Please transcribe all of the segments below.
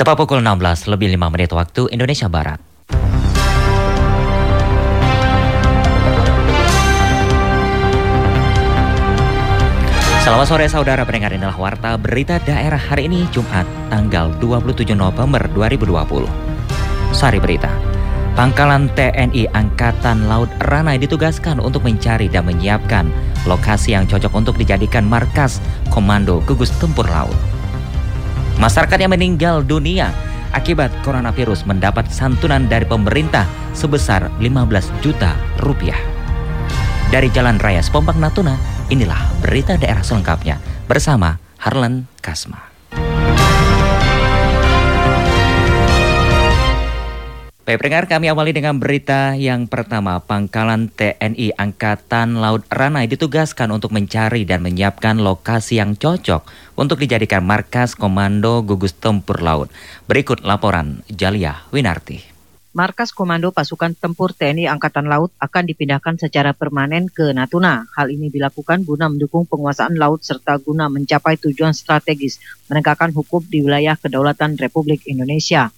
Tepat pukul 16 lebih 5 menit waktu Indonesia Barat. Selamat sore saudara pendengar inilah Warta Berita Daerah hari ini Jumat tanggal 27 November 2020. Sari Berita. Pangkalan TNI Angkatan Laut Ranai ditugaskan untuk mencari dan menyiapkan lokasi yang cocok untuk dijadikan markas Komando Gugus Tempur Laut. Masyarakat yang meninggal dunia akibat coronavirus mendapat santunan dari pemerintah sebesar 15 juta rupiah. Dari Jalan Raya Sepompang Natuna, inilah berita daerah selengkapnya bersama Harlan Kasma. Baik pendengar, kami awali dengan berita yang pertama. Pangkalan TNI Angkatan Laut Ranai ditugaskan untuk mencari dan menyiapkan lokasi yang cocok untuk dijadikan markas Komando Gugus Tempur Laut. Berikut laporan Jalia Winarti. Markas Komando Pasukan Tempur TNI Angkatan Laut akan dipindahkan secara permanen ke Natuna. Hal ini dilakukan guna mendukung penguasaan laut serta guna mencapai tujuan strategis menegakkan hukum di wilayah kedaulatan Republik Indonesia.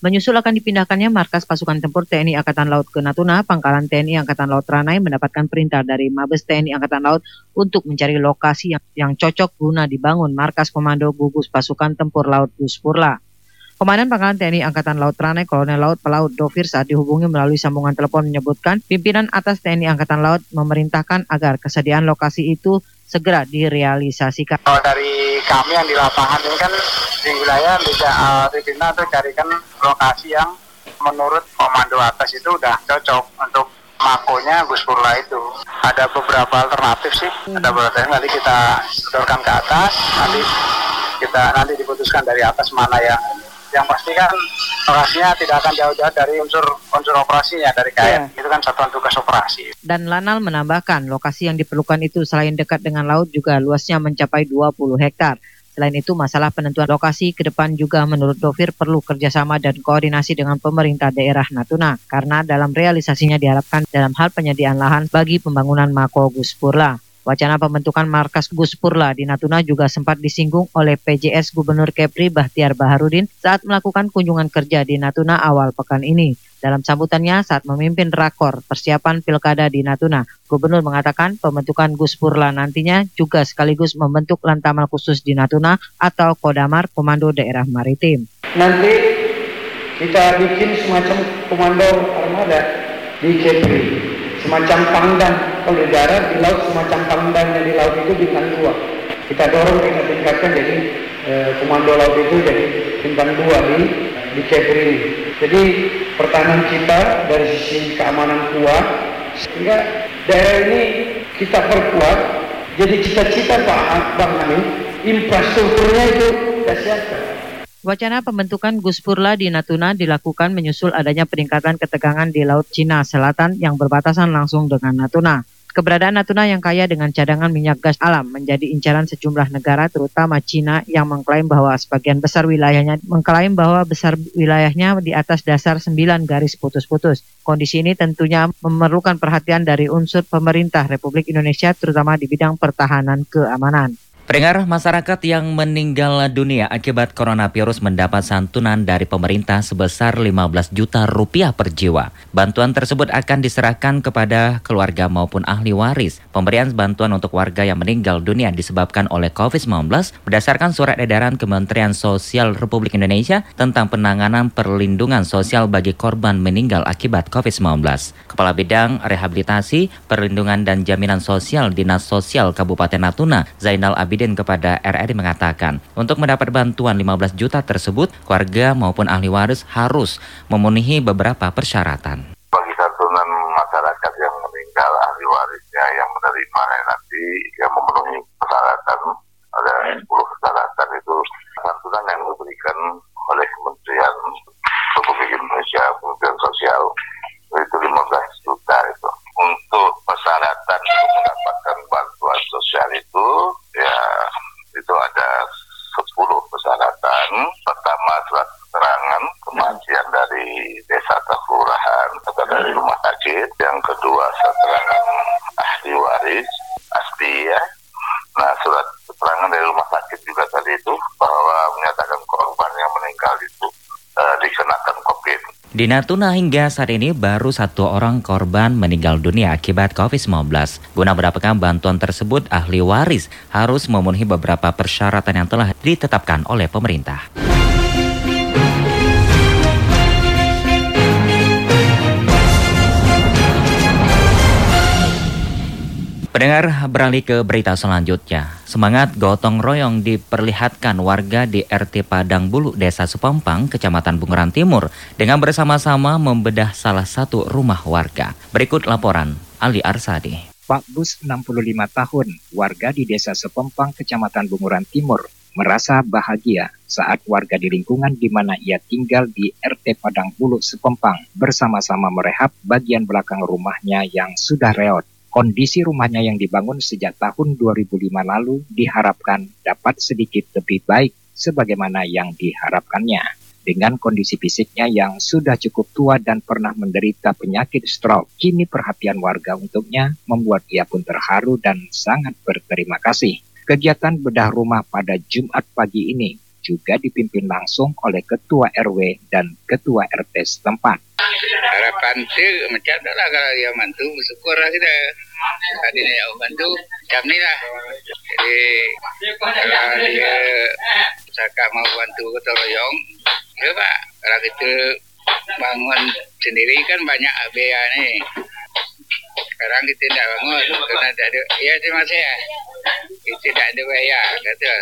Menyusul akan dipindahkannya markas pasukan tempur TNI Angkatan Laut ke Natuna, pangkalan TNI Angkatan Laut Ranai mendapatkan perintah dari Mabes TNI Angkatan Laut untuk mencari lokasi yang, yang cocok guna dibangun markas komando gugus pasukan tempur laut Guspurla. Komandan Pangkalan TNI Angkatan Laut Ranai Kolonel Laut Pelaut Dovir saat dihubungi melalui sambungan telepon menyebutkan pimpinan atas TNI Angkatan Laut memerintahkan agar kesediaan lokasi itu segera direalisasikan. Kalau dari kami yang di lapangan ini kan di wilayah bisa uh, Tribina itu carikan lokasi yang menurut komando atas itu udah cocok untuk makonya Gus Purla itu. Ada beberapa alternatif sih, hmm. ada beberapa nanti kita sodorkan ke atas, nanti kita nanti diputuskan dari atas mana yang yang pasti kan lokasinya tidak akan jauh-jauh dari unsur unsur operasinya dari KN. Yeah. Itu kan satuan tugas operasi. Dan Lanal menambahkan lokasi yang diperlukan itu selain dekat dengan laut juga luasnya mencapai 20 hektar. Selain itu, masalah penentuan lokasi ke depan juga menurut Dovir perlu kerjasama dan koordinasi dengan pemerintah daerah Natuna, karena dalam realisasinya diharapkan dalam hal penyediaan lahan bagi pembangunan Mako Guspurla. Wacana pembentukan markas Gus Purla di Natuna juga sempat disinggung oleh PJS Gubernur Kepri Bahtiar Baharudin saat melakukan kunjungan kerja di Natuna awal pekan ini. Dalam sambutannya saat memimpin rakor persiapan pilkada di Natuna, Gubernur mengatakan pembentukan Gus Purla nantinya juga sekaligus membentuk lantamal khusus di Natuna atau Kodamar Komando Daerah Maritim. Nanti kita bikin semacam komando armada di Kepri semacam pangdam kalau di di laut semacam pangdamnya di laut itu bintang dua. Kita dorong kita tingkatkan jadi e, komando laut itu jadi bintang dua di di Kepri ini. Jadi pertahanan kita dari sisi keamanan kuat sehingga daerah ini kita perkuat. Jadi cita-cita Pak Bang Amin infrastrukturnya itu kita siapkan Wacana pembentukan Guspurla di Natuna dilakukan menyusul adanya peningkatan ketegangan di Laut Cina Selatan yang berbatasan langsung dengan Natuna. Keberadaan Natuna yang kaya dengan cadangan minyak gas alam menjadi incaran sejumlah negara terutama Cina yang mengklaim bahwa sebagian besar wilayahnya mengklaim bahwa besar wilayahnya di atas dasar 9 garis putus-putus. Kondisi ini tentunya memerlukan perhatian dari unsur pemerintah Republik Indonesia terutama di bidang pertahanan keamanan. Pendengar masyarakat yang meninggal dunia akibat coronavirus mendapat santunan dari pemerintah sebesar 15 juta rupiah per jiwa. Bantuan tersebut akan diserahkan kepada keluarga maupun ahli waris. Pemberian bantuan untuk warga yang meninggal dunia disebabkan oleh COVID-19 berdasarkan surat edaran Kementerian Sosial Republik Indonesia tentang penanganan perlindungan sosial bagi korban meninggal akibat COVID-19. Kepala Bidang Rehabilitasi, Perlindungan dan Jaminan Sosial Dinas Sosial Kabupaten Natuna, Zainal Abid Presiden kepada RRI mengatakan, untuk mendapat bantuan 15 juta tersebut, keluarga maupun ahli waris harus memenuhi beberapa persyaratan. Bagi santunan masyarakat yang meninggal, ahli warisnya yang menerima nanti yang memenuhi persyaratan, ada 10 persyaratan itu santunan yang diberikan Nah, surat keterangan dari rumah sakit juga tadi itu bahwa menyatakan korban yang meninggal itu e, dikenakan COVID. Di Natuna hingga saat ini baru satu orang korban meninggal dunia akibat COVID-19. Guna mendapatkan bantuan tersebut, ahli waris harus memenuhi beberapa persyaratan yang telah ditetapkan oleh pemerintah. Pendengar beralih ke berita selanjutnya. Semangat gotong royong diperlihatkan warga di RT Padang Bulu, Desa Supampang, Kecamatan Bunguran Timur dengan bersama-sama membedah salah satu rumah warga. Berikut laporan Ali Arsadi. Pak Bus 65 tahun, warga di Desa Sepempang, Kecamatan Bunguran Timur, merasa bahagia saat warga di lingkungan di mana ia tinggal di RT Padang Bulu Sepempang bersama-sama merehab bagian belakang rumahnya yang sudah reot. Kondisi rumahnya yang dibangun sejak tahun 2005 lalu diharapkan dapat sedikit lebih baik sebagaimana yang diharapkannya. Dengan kondisi fisiknya yang sudah cukup tua dan pernah menderita penyakit stroke, kini perhatian warga untuknya membuat ia pun terharu dan sangat berterima kasih. Kegiatan bedah rumah pada Jumat pagi ini juga dipimpin langsung oleh Ketua RW dan Ketua RT setempat harapan tu macam lah kalau dia bantu. Bersyukur lah kita. Tadi dia bantu jam ni lah. Jadi kalau dia cakap mau bantu kota royong ya pak. Kalau kita bangun sendiri kan banyak biaya ni. Sekarang kita tidak bangun kerana tak ada ya terima kasih ya kita tidak ada biaya kata.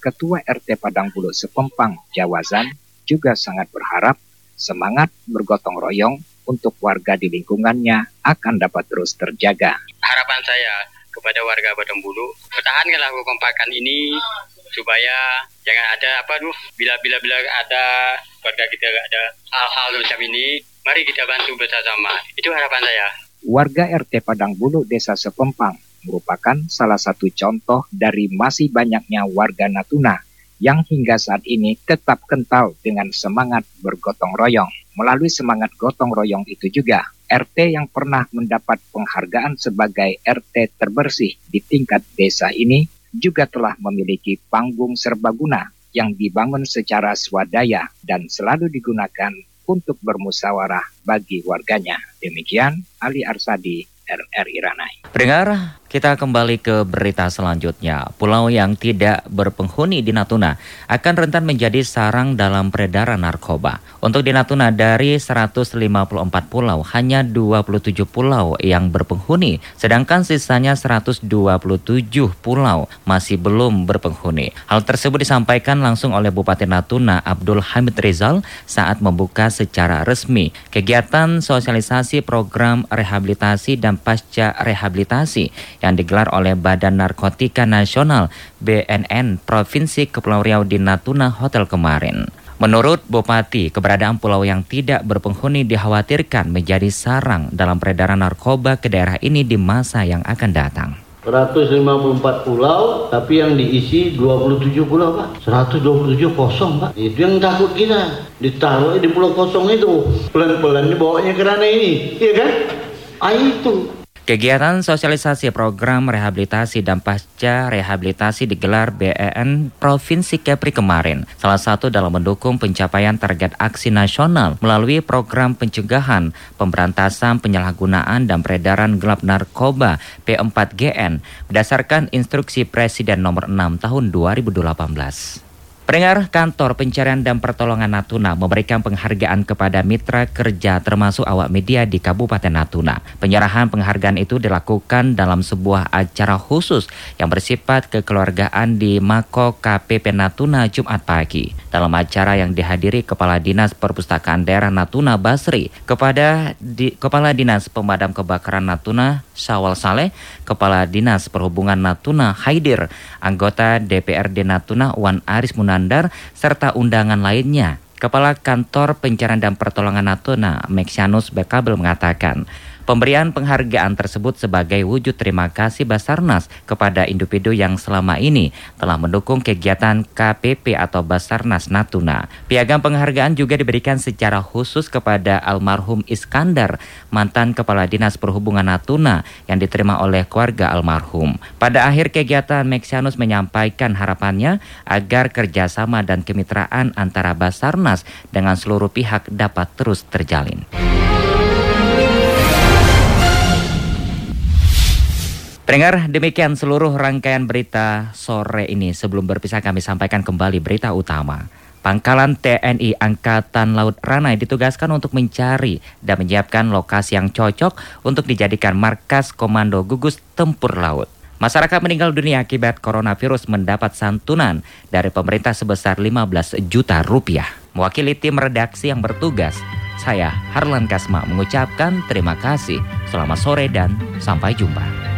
Ketua RT Padang Bulu Sepempang, Jawazan, juga sangat berharap semangat bergotong royong untuk warga di lingkungannya akan dapat terus terjaga. Harapan saya kepada warga Badung Bulu, pertahankanlah kekompakan ini supaya jangan ada apa tuh bila-bila bila ada warga kita ada hal-hal macam ini, mari kita bantu bersama. Itu harapan saya. Warga RT Padang Bulu Desa Sepempang merupakan salah satu contoh dari masih banyaknya warga Natuna yang hingga saat ini tetap kental dengan semangat bergotong royong. Melalui semangat gotong royong itu juga, RT yang pernah mendapat penghargaan sebagai RT terbersih di tingkat desa ini juga telah memiliki panggung serbaguna yang dibangun secara swadaya dan selalu digunakan untuk bermusyawarah bagi warganya. Demikian Ali Arsadi, RRI Ranai. Pendengar, kita kembali ke berita selanjutnya. Pulau yang tidak berpenghuni di Natuna akan rentan menjadi sarang dalam peredaran narkoba. Untuk di Natuna dari 154 pulau, hanya 27 pulau yang berpenghuni, sedangkan sisanya 127 pulau masih belum berpenghuni. Hal tersebut disampaikan langsung oleh Bupati Natuna Abdul Hamid Rizal saat membuka secara resmi kegiatan sosialisasi program rehabilitasi dan pasca rehabilitasi yang digelar oleh Badan Narkotika Nasional BNN Provinsi Kepulauan Riau di Natuna Hotel kemarin. Menurut Bupati, keberadaan pulau yang tidak berpenghuni dikhawatirkan menjadi sarang dalam peredaran narkoba ke daerah ini di masa yang akan datang. 154 pulau, tapi yang diisi 27 pulau, Pak. 127 kosong, Pak. Itu yang takut kita. Ditaruh di pulau kosong itu. Pelan-pelan dibawanya ke ini, iya kan? Ah, itu. Kegiatan sosialisasi program rehabilitasi dan pasca rehabilitasi digelar BEN Provinsi Kepri kemarin. Salah satu dalam mendukung pencapaian target aksi nasional melalui program pencegahan, pemberantasan penyalahgunaan dan peredaran gelap narkoba P4GN berdasarkan instruksi Presiden nomor 6 tahun 2018. Pendengar kantor pencarian dan pertolongan Natuna memberikan penghargaan kepada mitra kerja termasuk awak media di Kabupaten Natuna. Penyerahan penghargaan itu dilakukan dalam sebuah acara khusus yang bersifat kekeluargaan di Mako KPP Natuna Jumat pagi. Dalam acara yang dihadiri Kepala Dinas Perpustakaan Daerah Natuna Basri, kepada di, Kepala Dinas Pemadam Kebakaran Natuna Syawal Saleh, Kepala Dinas Perhubungan Natuna Haidir, anggota DPRD Natuna Wan Aris Munan Iskandar, serta undangan lainnya. Kepala Kantor Pencarian dan Pertolongan Natuna, Mexianus Bekabel mengatakan, Pemberian penghargaan tersebut sebagai wujud terima kasih Basarnas kepada individu yang selama ini telah mendukung kegiatan KPP atau Basarnas Natuna. Piagam penghargaan juga diberikan secara khusus kepada almarhum Iskandar, mantan Kepala Dinas Perhubungan Natuna yang diterima oleh keluarga almarhum. Pada akhir kegiatan, Meksianus menyampaikan harapannya agar kerjasama dan kemitraan antara Basarnas dengan seluruh pihak dapat terus terjalin. Pendengar, demikian seluruh rangkaian berita sore ini. Sebelum berpisah kami sampaikan kembali berita utama. Pangkalan TNI Angkatan Laut Ranai ditugaskan untuk mencari dan menyiapkan lokasi yang cocok untuk dijadikan markas Komando Gugus Tempur Laut. Masyarakat meninggal dunia akibat coronavirus mendapat santunan dari pemerintah sebesar 15 juta rupiah. Mewakili tim redaksi yang bertugas, saya Harlan Kasma mengucapkan terima kasih. Selamat sore dan sampai jumpa.